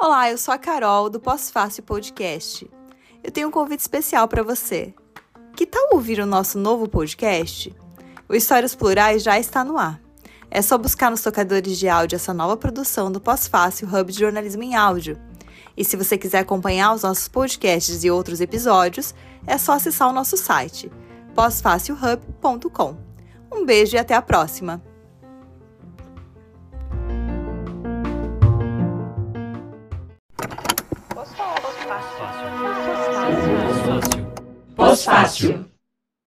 Olá, eu sou a Carol do Pós-Fácil Podcast. Eu tenho um convite especial para você. Que tal ouvir o nosso novo podcast? O Histórias Plurais já está no ar. É só buscar nos tocadores de áudio essa nova produção do Pós-Fácil Hub de Jornalismo em Áudio. E se você quiser acompanhar os nossos podcasts e outros episódios, é só acessar o nosso site pós-fácilhub.com. Um beijo e até a próxima! Pós-fácil.